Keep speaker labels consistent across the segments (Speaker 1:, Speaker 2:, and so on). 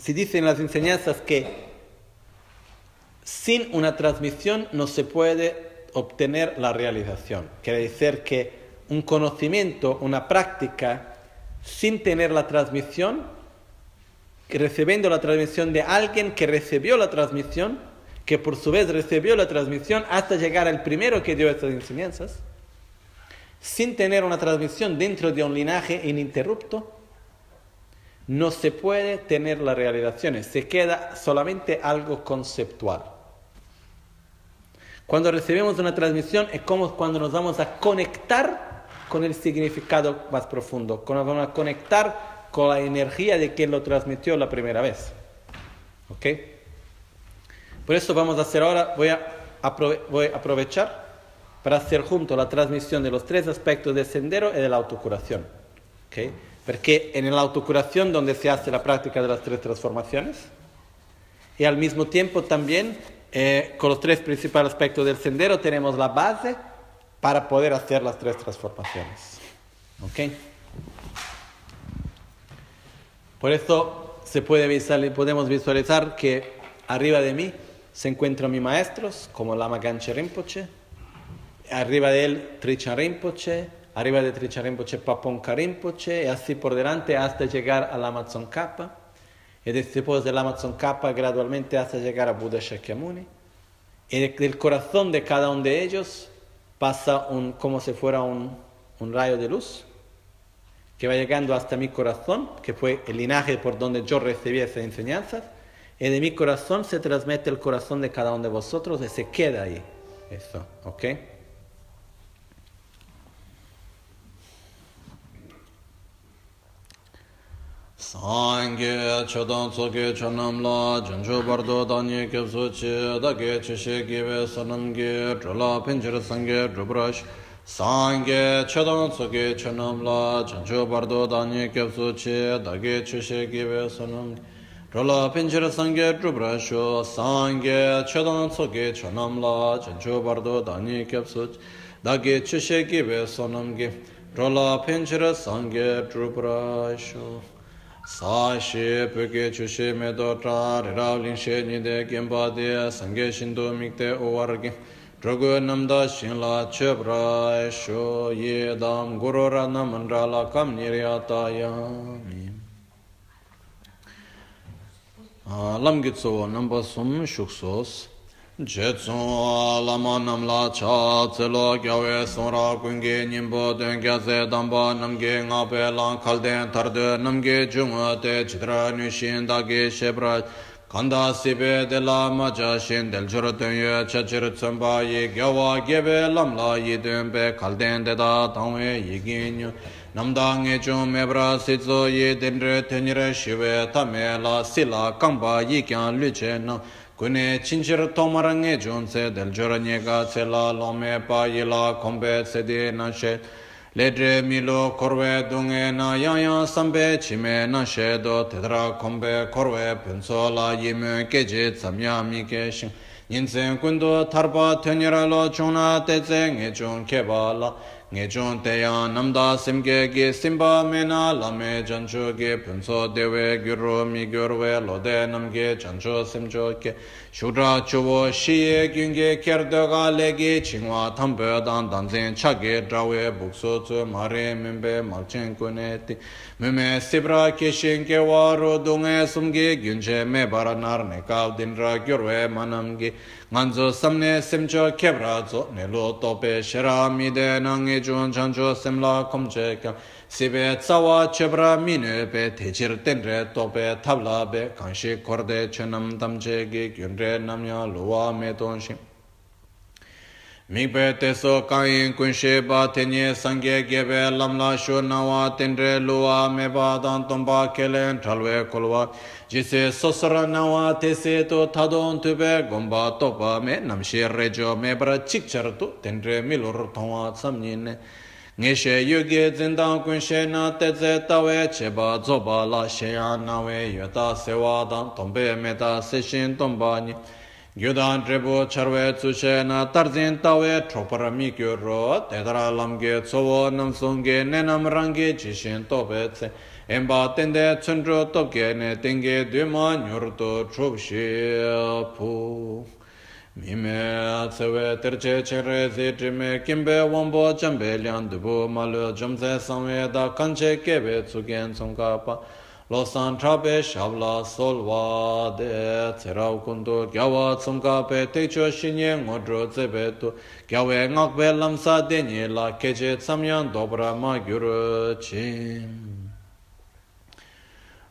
Speaker 1: se dice en las enseñanzas que sin una transmisión no se puede obtener la realización. Quiere decir que un conocimiento, una práctica, sin tener la transmisión, recibiendo la transmisión de alguien que recibió la transmisión, que por su vez recibió la transmisión hasta llegar al primero que dio estas enseñanzas, sin tener una transmisión dentro de un linaje ininterrupto, no se puede tener las realizaciones, se queda solamente algo conceptual. Cuando recibimos una transmisión es como cuando nos vamos a conectar con el significado más profundo, cuando vamos a conectar con la energía de quien lo transmitió la primera vez. ¿Ok? Por eso vamos a hacer ahora, voy a, voy a aprovechar para hacer junto la transmisión de los tres aspectos del sendero y de la autocuración. ¿Ok? Porque en la autocuración donde se hace la práctica de las tres transformaciones y al mismo tiempo también eh, con los tres principales aspectos del sendero tenemos la base para poder hacer las tres transformaciones. ¿Ok? Por eso se puede podemos visualizar que arriba de mí se encuentran mis maestros, como Lama Ganche Rinpoche, arriba de él Trichan Rinpoche, arriba de Trichan Rinpoche Papon Rinpoche, y así por delante hasta llegar al Amazon Kappa y después del Amazon Kappa gradualmente hasta llegar a Buda Shakyamuni. Y del corazón de cada uno de ellos pasa un, como si fuera un, un rayo de luz que va llegando hasta mi corazón, que fue el linaje por donde yo recibí esas enseñanzas, y de mi corazón se transmite el corazón de cada uno de vosotros y se queda ahí. Eso, ¿ok? sāṅgye chadāṅ tsokye chanam lā jancho bardo dānyē kyabso che dāgye chishē gyēvē sanam gyē trulā pinchir sāṅgye drubrash sāṅgye chadāṅ tsokye chanam lā jancho bardo dānyē kyabso che dāgye chishē gyēvē sanam trulā pinchir sāṅgye drubrasho sāṅgye chadāṅ tsokye chanam lā jancho bardo dānyē kyabso che dāgye chishē gyēvē sanam gyē trulā pinchir sāṅgye drubrasho sāshī pūkī chūshī mē tō chā rīrāv līngshē nidē kīmbā dē sāngē shindō mīkdē uvar kī dragū namdā shīnglā chēp rāi shō yē dām guru rā naman rā lā kam niriyā tā yāmi ah, lam gīt sō nāmbā sum shūk sōs Jetsun lama namla cha tsilo gyawe sonra kungi nimbo dengya ze damba namgi ngape lang kalden tarde namgi junga te chitra nushin dagi shebra kanda sibe de la maja shin del jura dunye chachir tsamba ye gyawa gebe lamla ye dunbe kalden de da tangwe ye ginyo namda nge chung mebra sitso ye denre tenire shive tame la sila kamba ye kyan luche nang Kune chinchir tomara nge junse del jora nyega tsela lome pa yila kombe tsedi nanshe Ledre milo korwe dunge na yang yang sambe chime nanshe do tedra kombe korwe penso la yime keje tsamya mike shing. Nyinsen kundo tarpa tenyera lo chungna teze nge chung keba la. nge chon te ya namda simke ge simba mena lame chancho ge punso dewe gyuru mi gyurwe lode namge chancho simcho ke shudra chubo shiye gyunge kerdoga legi chingwa tambo dan danzen chage drawe bukso tsu mare mimbe malchen kune ti. Mime sibra kishin ke waro dunge sumge gyunche me baranar ne kav dinra gyurwe manamgi nganzo samne simcho kebra zo nelo tope shera mide nange jun chancho simla kumche kam sibe tsawa chebra minu pe techir tenre tope tabla be kanshi korde chenam tamche gi gyun re namya lowa me ton shim. Mikpe teso kanyin kunshe ba tenye sangye gebe lamla sho nawa tenre lowa me ba dan tomba kelen thalwe kolwa jise sosra nawa tese to thadon tube gomba topa me namshe rejo me bra chikchar tu tenre milur thonwa samnyine. nge she yu ge zindang kun she na te ze ta we che ba zo ba la she ya na we yu ta se wa dan tom be me ta se shin tom ba ni. Gyu dan tre bu char we tsu she na tar zin ta we tro par mi kyu ro te dara lam ge tso wo nam sung ge ne nam rang ge chi shin to be tse. En ba ten de chun ro top ge ne ten ge du ma nyur to chub shi pu. Mime atsewe terche chere zi trime kimbe wambo chambe lian dubu malu jomze samwe da kanche kebe tsuken tsumka pa losan trape shabla solwa de tseraw kundu gyawa tsumka pe techo shinye ngodro tsebe tu gyawe ngakbe lamsa denye la keche tsamyan dobra ma gyuru chim.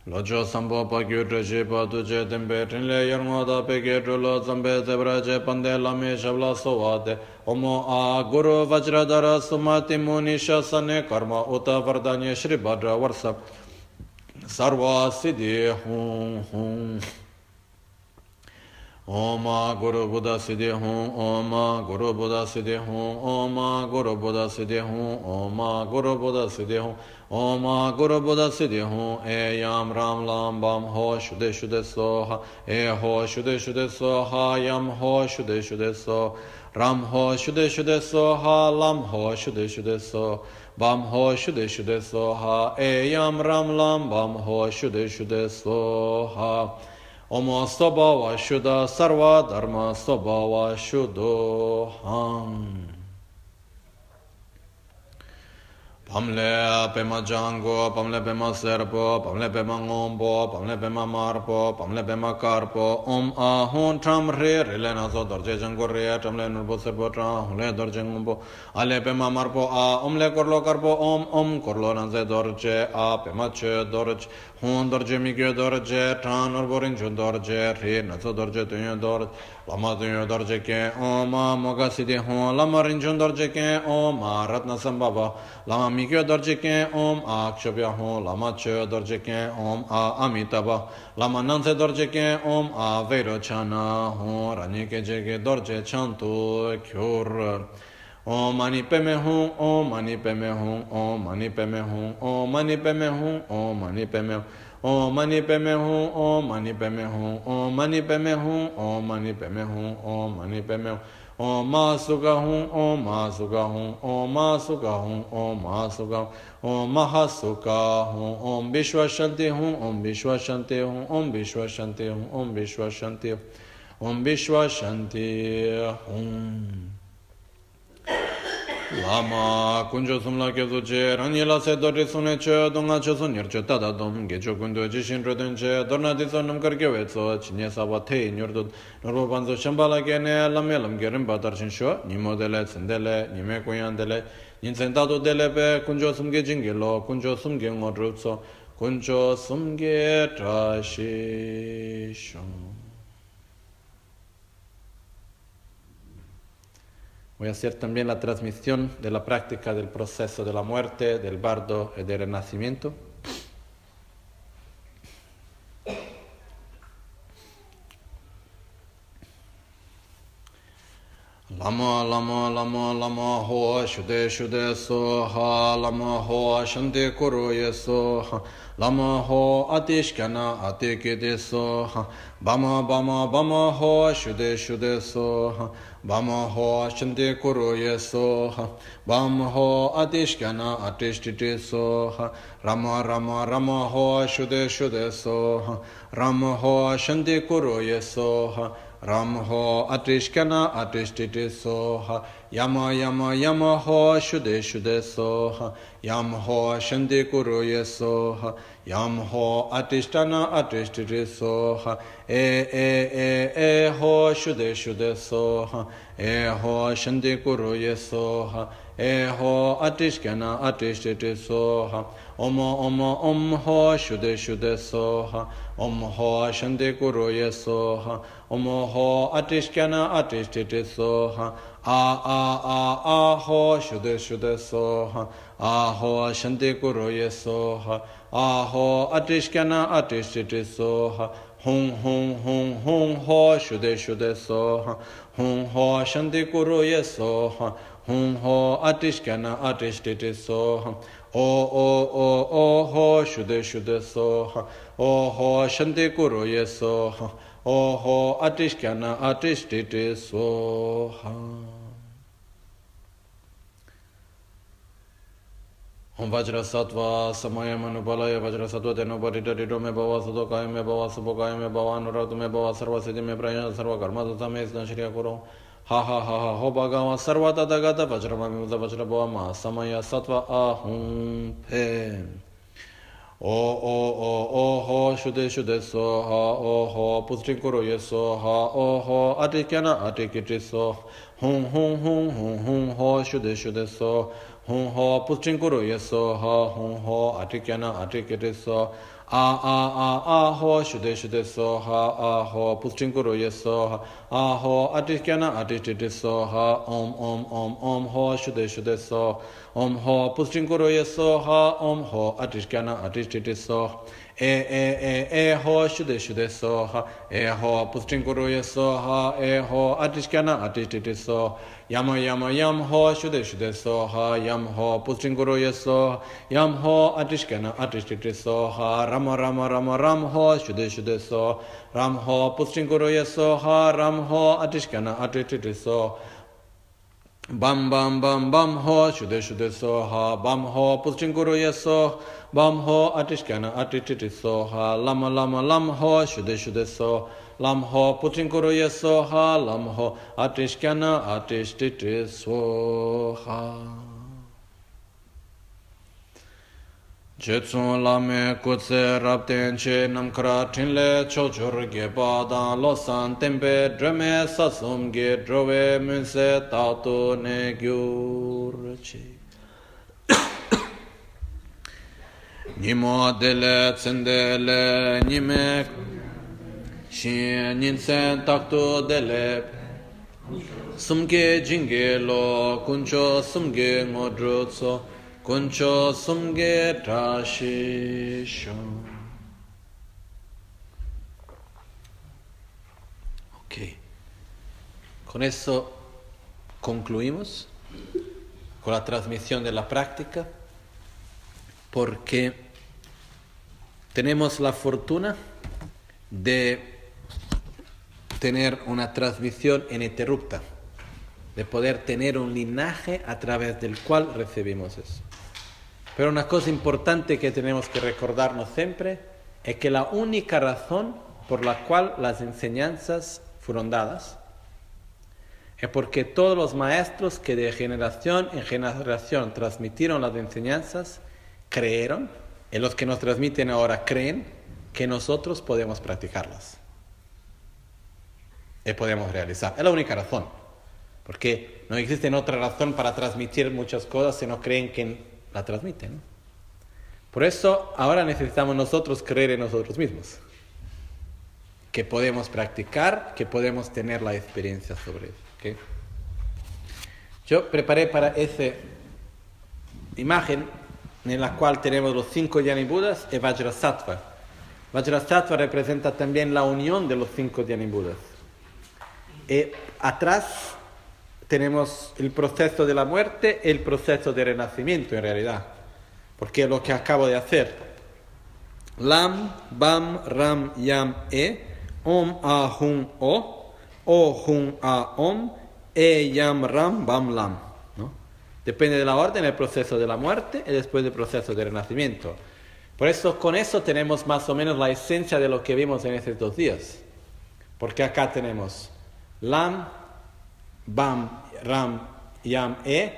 Speaker 1: Lojo sambo pa gyu drashi pa tu che tempe trinle yarngwa da pe ke trulo zambe zebra che pande lame shabla sowa de Omo a guru vajradara sumati muni shasane karma uta vardanya shri bhadra varsa Sarva siddhi hum hum ओम गुरु बुध सिदे हूँ, ओम गुरु बुध सिदे हूँ, ओम गुरु बुध सिदे हूँ, ओम गुरु बुध सिदे हूँ, ओम गुरु बुध सिदे हूँ। ए याम राम लाम बम हो शुदे शुदे सोहा, ए हो शुदे शुदे सोहा, यम हो शुदे शुदे सो, राम हो शुदे शुदे सोहा, लम हो शुदे शुदे सो, बम हो शुदे शुदे सोहा, ए याम राम लाम बम हो शुदे शुदे सोहा। ओम स्वभाव शुद्ध सर्वधर्म स्वभाव शुद्ध हम Pamle pema jango, pamle pema serpo, pamle pema ngombo, pamle pema marpo, pamle pema karpo, om ahon tram re, rile naso dorje jango re, tramle nurbo serpo tra, hule dorje ngombo, ale pema marpo a, omle korlo karpo om, om korlo nanze dorje a, pema che dorje, hon dorje mikyo dorje, tra nurbo rinchun dorje, re naso dorje tunyo dorje, Lama dunyo dorje ke oma moga sidi hon lama rinjun dorje ke oma ratna sambaba lama mikyo dorje ke om akshobya hon lama chö dorje ke om a amitaba lama nanse dorje ke om a vero chana hon rani ke je ke dorje chantu kyur om mani peme hon om mani peme hon om mani peme hon om mani peme hon om mani peme hon ओम मणि पे मैं हूँ ओम मणि पे मैं हूँ ओम मणि पे मैं हूँ ओम मणि पे मैं हूँ ओम मणि पे मैं ओम माँ सुगा हूँ ओम माँ सुगा हूँ ओम माँ सुगा हूँ ओम माँ सुगा ओम महासुका हूँ ओम विश्व शांति हूँ ओम विश्व शांति हूँ ओम विश्व शांति हूँ ओम विश्व शांति ओम विश्व शांति हूँ Lama kunjo sumla kezu che, rangi la se dori sune che, donga che sun nir che tata dom, gecho kundu chi shin rudun che, dorna di sun namkar kewe tso, chi nye saba te nyur dud, nurbo panzo shambala ke ne, lam ye lam ke rinpa tar shin shua, nimo dele, tsindele, nime kunyan dele, ninsen tatu dele pe, kunjo sumge jingi lo, kunjo sumge ngon rup so, kunjo sumge trashi shung. Voy a hacer también la transmisión de la práctica del proceso de la muerte, del bardo y del renacimiento. Lama lama lama lama ho shude shude so ha lama ho shante kuru ye so ha lama ho atish kana atike de so ha bama bama bama ho shude shude so ha Vamaho Shanti Kuruye Soha Vamaho Atishkana Atishtiti Soha Rama Rama Rama Ho Shude Shude Soha Rama Ho Shanti Kuruye Soha Rama Ho Atishkana Atishtiti Soha Yama Yama Yama Ho Shude Shude Soha Yama Ho Shanti Kuruye Soha Yam ho atishtana atishtiti soha E e e e ho shude shude soha E ho shandi kuru ye soha E ho atishkana atishtiti soha Om om om ho shude shude soha Om ho shandi kuru ye soha Om ho atishkana atishtiti soha A a a a ho shude shude soha A ho shanti kuru ye soha आहो अतिष्कन अतिष्ठित सोह हूँ हूँ हूँ हूँ हो शुदे शुदे सोह हूँ हो शांति कुरु ये सोह हूँ हो अतिष्कन अतिष्ठित सोह ओ ओ ओ ओ हो शुदे शुदे सोह ओ हो शांति कुरु ये सोह ओ हो अतिष्कन अतिष्ठित सोह ओम वज्रसत्व समय मनुबल वज्रसत्व तेनो परिट में भवा सदो काय में भवा सुबो काय में भवा अनुरत में भवा सर्व सिद्धि में प्रयोजन सर्व कर्म तथा में स्न करो हा हा हा हा हो भगवा सर्व तथा गत वज्रमित वज्र भव मा समय सत्व आहूं फे ओ ओ ओ ओ हो शुदे शुदे सो हा ओ हो पुष्टि करो ये सो हा ओ हो अटिक्य अटिकिटि सो हूँ हूँ हूँ हूँ हूँ हो शुदे शुदे सो hōng hō pūstīṃ kūrū yasō hō hōng hō ātikyāna ātikyate sō ā ā ā ā hō shudē shudē sō hā ā hō pūstīṃ kūrū yasō hā ā hō ātikyāna ātikyate sō hā ōm ōm ōm ōm hō shudē shudē sō ōm hō pūstīṃ kūrū yasō hā ōm hō ātikyāna ātikyate sō ē e, ē e, ē e, ē hō shudē shudē sō hā ē hō pūstīṃ kūrū yasō hā ē hō ātikyāna ātikyate sō e atikiti so yam ho shude shude so ha yam ho putrin kuro ye so yam ho atikyana atikiti so ha ram ram ram ram ho shude shude so ram ho putrin kuro ye so ha ram ho atikyana atikiti so Bam bam bam bam ho shude shude so ha bam ho pulchin guru yeso bam ho atishkana atititi so ha lama lama lam ho shude shude so lam ho pulchin guru yeso ha lam ho atishkana atititi so ha Jetsun lame kutse rabten che namkara tinle chochur ge padan losan tempe drame sasum ge drove munse tatu ne gyur che. Nimo dele tsendele nime shin ninsen taktu dele sumge jinge lo sumge ngodru tso Kuncho sumge trashisho. Ok. Con eso concluimos con la transmisión de la práctica porque tenemos la fortuna de tener una transmisión ininterrupta, de poder tener un linaje a través del cual recibimos eso. Pero una cosa importante que tenemos que recordarnos siempre es que la única razón por la cual las enseñanzas fueron dadas es porque todos los maestros que de generación en generación transmitieron las enseñanzas creyeron, y los que nos transmiten ahora creen que nosotros podemos practicarlas y podemos realizar. Es la única razón, porque no existe otra razón para transmitir muchas cosas si no creen que la transmiten. Por eso ahora necesitamos nosotros creer en nosotros mismos, que podemos practicar, que podemos tener la experiencia sobre eso. Yo preparé para esa imagen en la cual tenemos los cinco Dhyani Budas y Vajrasattva. Vajrasattva representa también la unión de los cinco Dhyani Budas. Y atrás tenemos el proceso de la muerte el proceso de renacimiento en realidad. Porque es lo que acabo de hacer. Lam, Bam, Ram, Yam, E, Om, A, Hum, O, O, Hum, A, Om, E, Yam, Ram, Bam, Lam. ¿no? Depende de la orden, el proceso de la muerte y después el proceso de renacimiento. Por eso, con eso tenemos más o menos la esencia de lo que vimos en estos dos días. Porque acá tenemos Lam, Bam, Ram, Yam, E,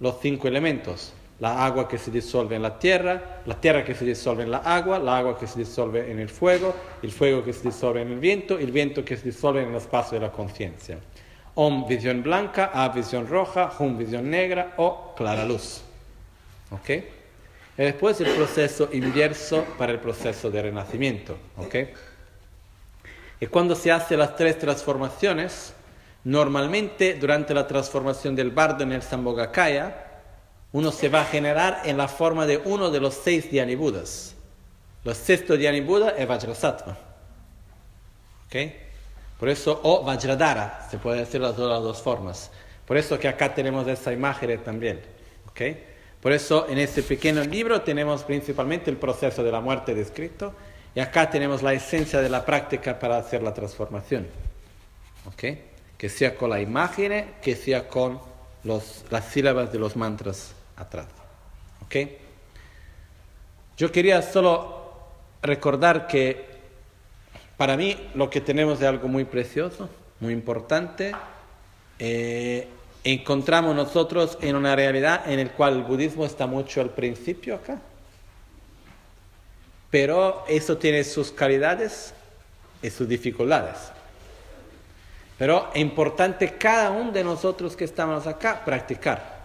Speaker 1: los cinco elementos. La agua que se disuelve en la tierra, la tierra que se disuelve en la agua, la agua que se disuelve en el fuego, el fuego que se disuelve en el viento, el viento que se disuelve en el espacio de la conciencia. Om, visión blanca, A, visión roja, Hum, visión negra o clara luz. ¿Ok? Y después el proceso inverso para el proceso de renacimiento. ¿Ok? Y cuando se hace las tres transformaciones, Normalmente, durante la transformación del bardo en el Sambhogakaya, uno se va a generar en la forma de uno de los seis Dhyani Budas. Los sexto Dhyani Buda es Vajrasattva. ¿Ok? Por eso, o Vajradhara, se puede decir las dos, las dos formas. Por eso que acá tenemos esa imagen también. ¿Ok? Por eso, en este pequeño libro tenemos principalmente el proceso de la muerte descrito y acá tenemos la esencia de la práctica para hacer la transformación. ¿Ok? que sea con la imagen, que sea con las sílabas de los mantras atrás. ¿Ok? Yo quería solo recordar que para mí lo que tenemos es algo muy precioso, muy importante. Eh, encontramos nosotros en una realidad en la cual el budismo está mucho al principio acá. Pero eso tiene sus calidades y sus dificultades. Pero es importante cada uno de nosotros que estamos acá practicar.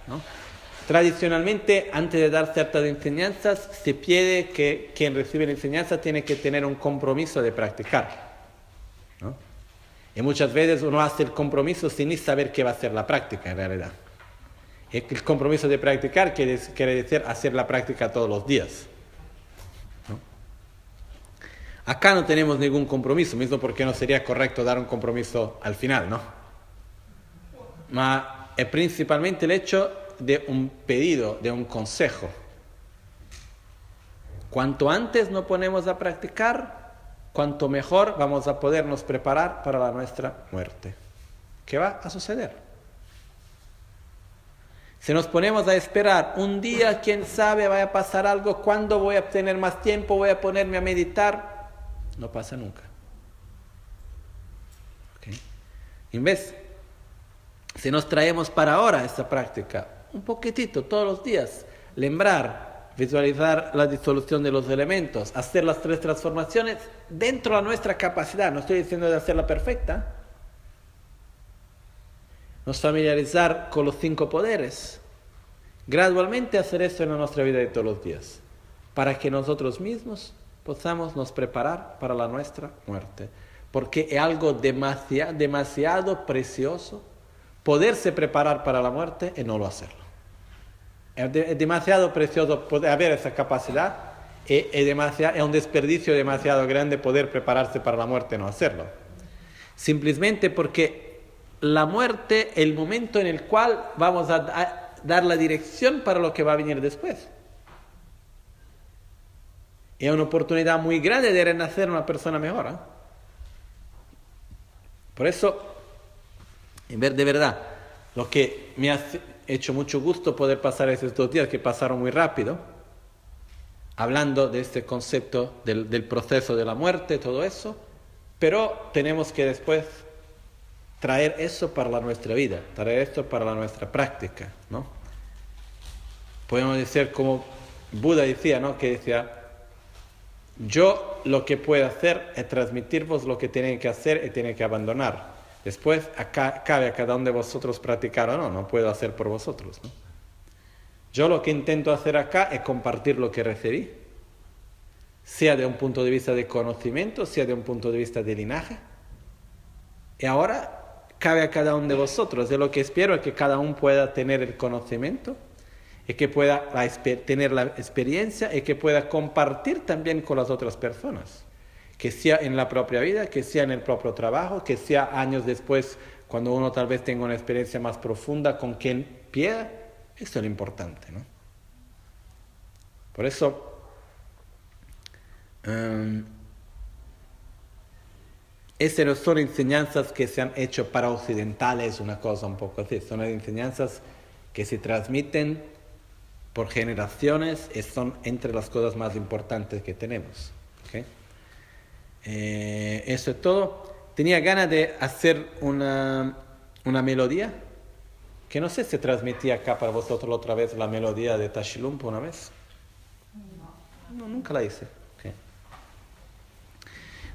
Speaker 1: Tradicionalmente, antes de dar ciertas enseñanzas, se pide que quien recibe la enseñanza tiene que tener un compromiso de practicar. Y muchas veces uno hace el compromiso sin ni saber qué va a ser la práctica en realidad. El compromiso de practicar quiere decir hacer la práctica todos los días. Acá no tenemos ningún compromiso, mismo porque no sería correcto dar un compromiso al final, ¿no? Ma es principalmente el hecho de un pedido, de un consejo. Cuanto antes nos ponemos a practicar, cuanto mejor vamos a podernos preparar para la nuestra muerte. ¿Qué va a suceder? Si nos ponemos a esperar un día, quién sabe, vaya a pasar algo, cuándo voy a tener más tiempo, voy a ponerme a meditar, no pasa nunca. En vez, si nos traemos para ahora esta práctica, un poquitito, todos los días, lembrar, visualizar la disolución de los elementos, hacer las tres transformaciones dentro de nuestra capacidad, no estoy diciendo de hacerla perfecta, nos familiarizar con los cinco poderes, gradualmente hacer esto en nuestra vida de todos los días, para que nosotros mismos podamos nos preparar para la nuestra muerte. Porque es algo demasiado, demasiado precioso poderse preparar para la muerte y no lo hacerlo. Es, demasiado precioso poder haber esa capacidad es, demasiado, es un desperdicio demasiado grande poder prepararse para la muerte y no hacerlo. Simplemente porque la muerte es el momento en el cual vamos a dar la dirección para lo que va a venir después es una oportunidad muy grande de renacer una persona mejor. ¿eh? Por eso, en ver de verdad, lo que me ha hecho mucho gusto poder pasar esos dos días que pasaron muy rápido, hablando de este concepto del, del proceso de la muerte, todo eso, pero tenemos que después traer eso para la nuestra vida, traer esto para la nuestra práctica, ¿no? Podemos decir como Buda decía, ¿no? Que decía, yo lo que puedo hacer es transmitirvos lo que tienen que hacer y tienen que abandonar. Después acá, cabe a cada uno de vosotros practicar o no, no puedo hacer por vosotros. Yo lo que intento hacer acá es compartir lo que recibí, sea de un punto de vista de conocimiento, sea de un punto de vista de linaje. Y ahora cabe a cada uno de vosotros. De lo que espero es que cada uno pueda tener el conocimiento y que pueda tener la experiencia y que pueda compartir también con las otras personas, que sea en la propia vida, que sea en el propio trabajo, que sea años después cuando uno tal vez tenga una experiencia más profunda con quien pieda, esto es lo importante. ¿no? Por eso, um, no son enseñanzas que se han hecho para occidentales, una cosa un poco así, son enseñanzas que se transmiten por generaciones son entre las cosas más importantes que tenemos. Eh, eso es todo. Tenía ganas de hacer una, una melodía que no sé si transmitía acá para vosotros otra vez la melodía de Tashilumpo una vez. No, nunca la hice.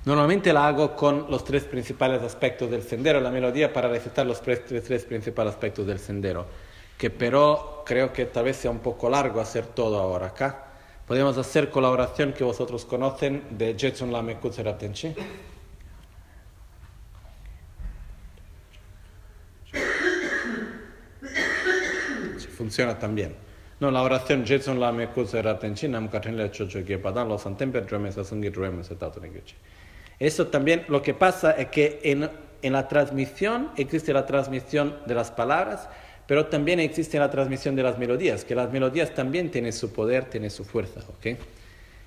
Speaker 1: Normalmente la hago con los tres principales aspectos del sendero, la melodía para recitar los tres, tres principales aspectos del sendero que pero creo que tal vez sea un poco largo hacer todo ahora acá. Podemos hacer colaboración que vosotros conocen de Jetson Lame Kutseratenchi. Funciona también. No, la oración Jetson Lame Kutseratenchi, Nam Katrin Le Chocho Gepadan, los Antemper Drumes, Asungi Drumes, Eso también, lo que pasa es que en, en la transmisión existe la transmisión de las palabras pero también existe la transmisión de las melodías, que las melodías también tienen su poder, tienen su fuerza. ¿okay?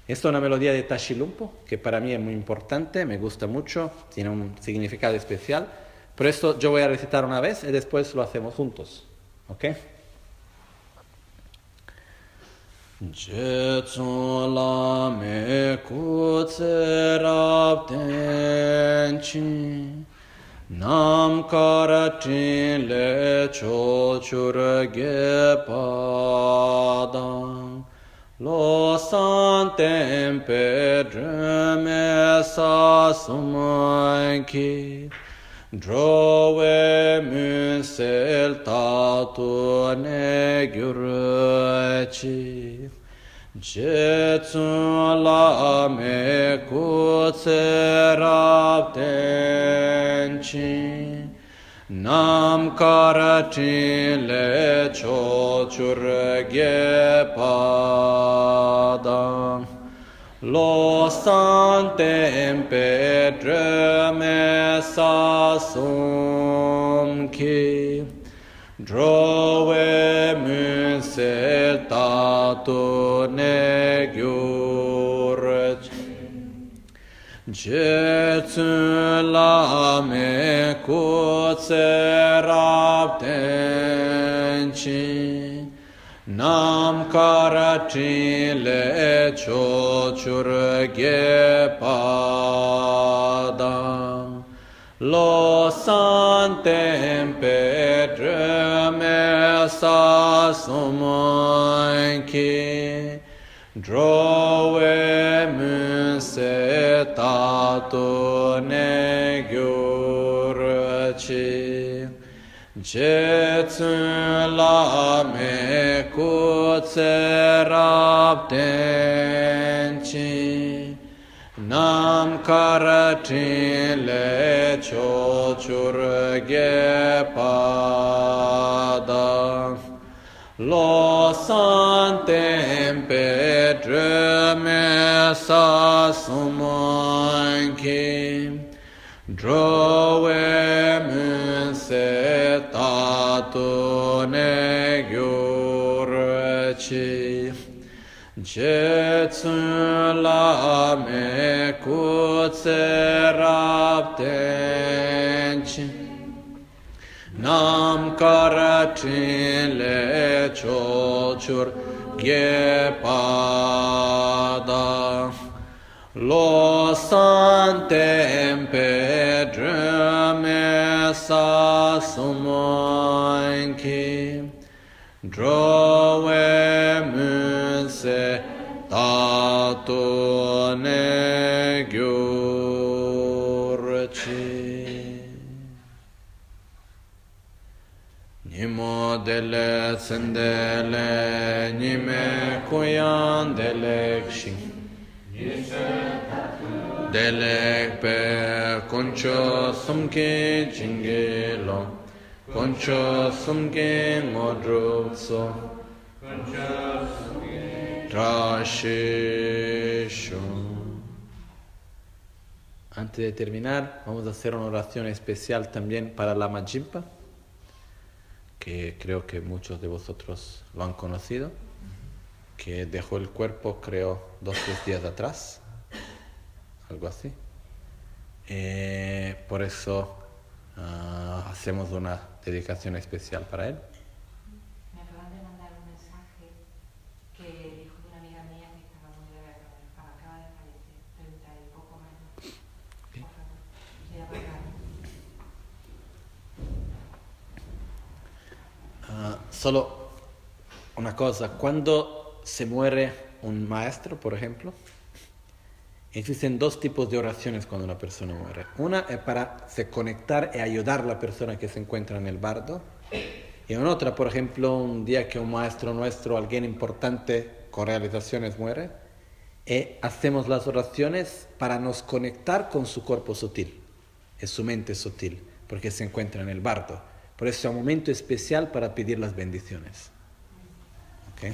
Speaker 1: Esta es una melodía de Tashilumpo, que para mí es muy importante, me gusta mucho, tiene un significado especial. Por eso yo voy a recitar una vez y después lo hacemos juntos. ¿ok? je tsun la me Nam karatin le cho churge padang Lo san tempe drume sa sumanki Drove musel tatu ne gyurchi Jetsun la me kutse rabten și Nam karacile ciociurghe pada Lo santem pe drăme sa sumchi Drove mânse tatu neghiură Je tsun la me ku tse Nam kara chi le cho chur ge pa Lo san tem sa sum to ne gyur chi je la me ku chi nam karatin le cho chur ge pada lo san tempe sa suman ki drowe mun se ta to ne gyor chi je la me ku tse nam karachin le chochur ge Lo sante drume sa sumoinki Drowe munse tato ne gyurchi Nimo dele sende Delek pe koncho sumke chingelo koncho sumke modrupso Trashisho Antes de terminar, vamos a hacer una oración especial también para la Majimpa, que creo que muchos de vosotros lo han conocido que dejó el cuerpo, creo, dos o tres días atrás, algo así. Eh, por eso uh, hacemos una dedicación especial para él.
Speaker 2: Me acaban de mandar un mensaje que dijo de una amiga mía que estaba muy grave, acaba de fallecer, 30 y poco menos.
Speaker 1: ¿Qué?
Speaker 2: Por favor, se llama Carmen.
Speaker 1: Solo una cosa, cuando se muere un maestro, por ejemplo, existen dos tipos de oraciones cuando una persona muere. Una es para se conectar y ayudar a la persona que se encuentra en el bardo. Y en otra, por ejemplo, un día que un maestro nuestro, alguien importante con realizaciones muere, y hacemos las oraciones para nos conectar con su cuerpo sutil, es su mente sutil, porque se encuentra en el bardo. Por eso es un momento especial para pedir las bendiciones. ¿Okay?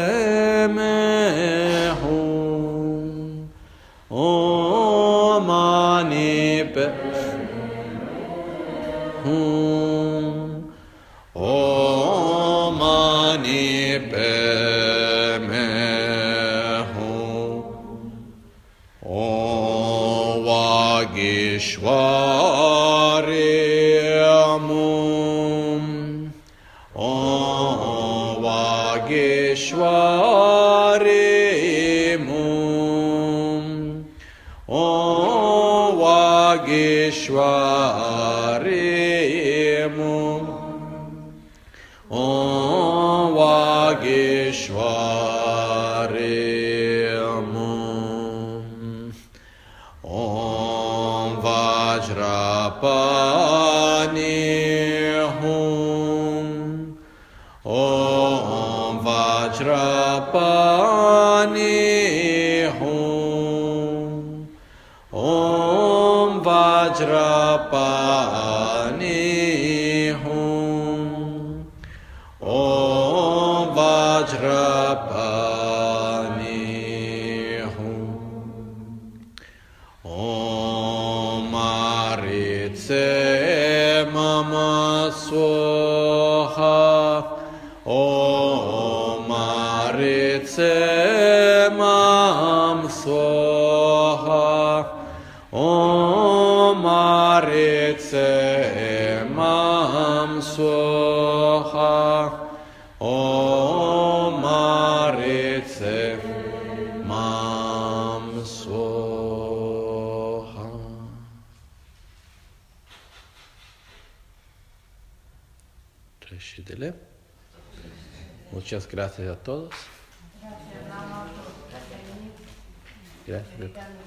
Speaker 1: Vageshwaremu. Om Vageshwaremu. Om Aritse Mama Soha. Om Aritse Mam Soha. Om Aritse Mam Soha. Muchas gracias a todos. Gracias.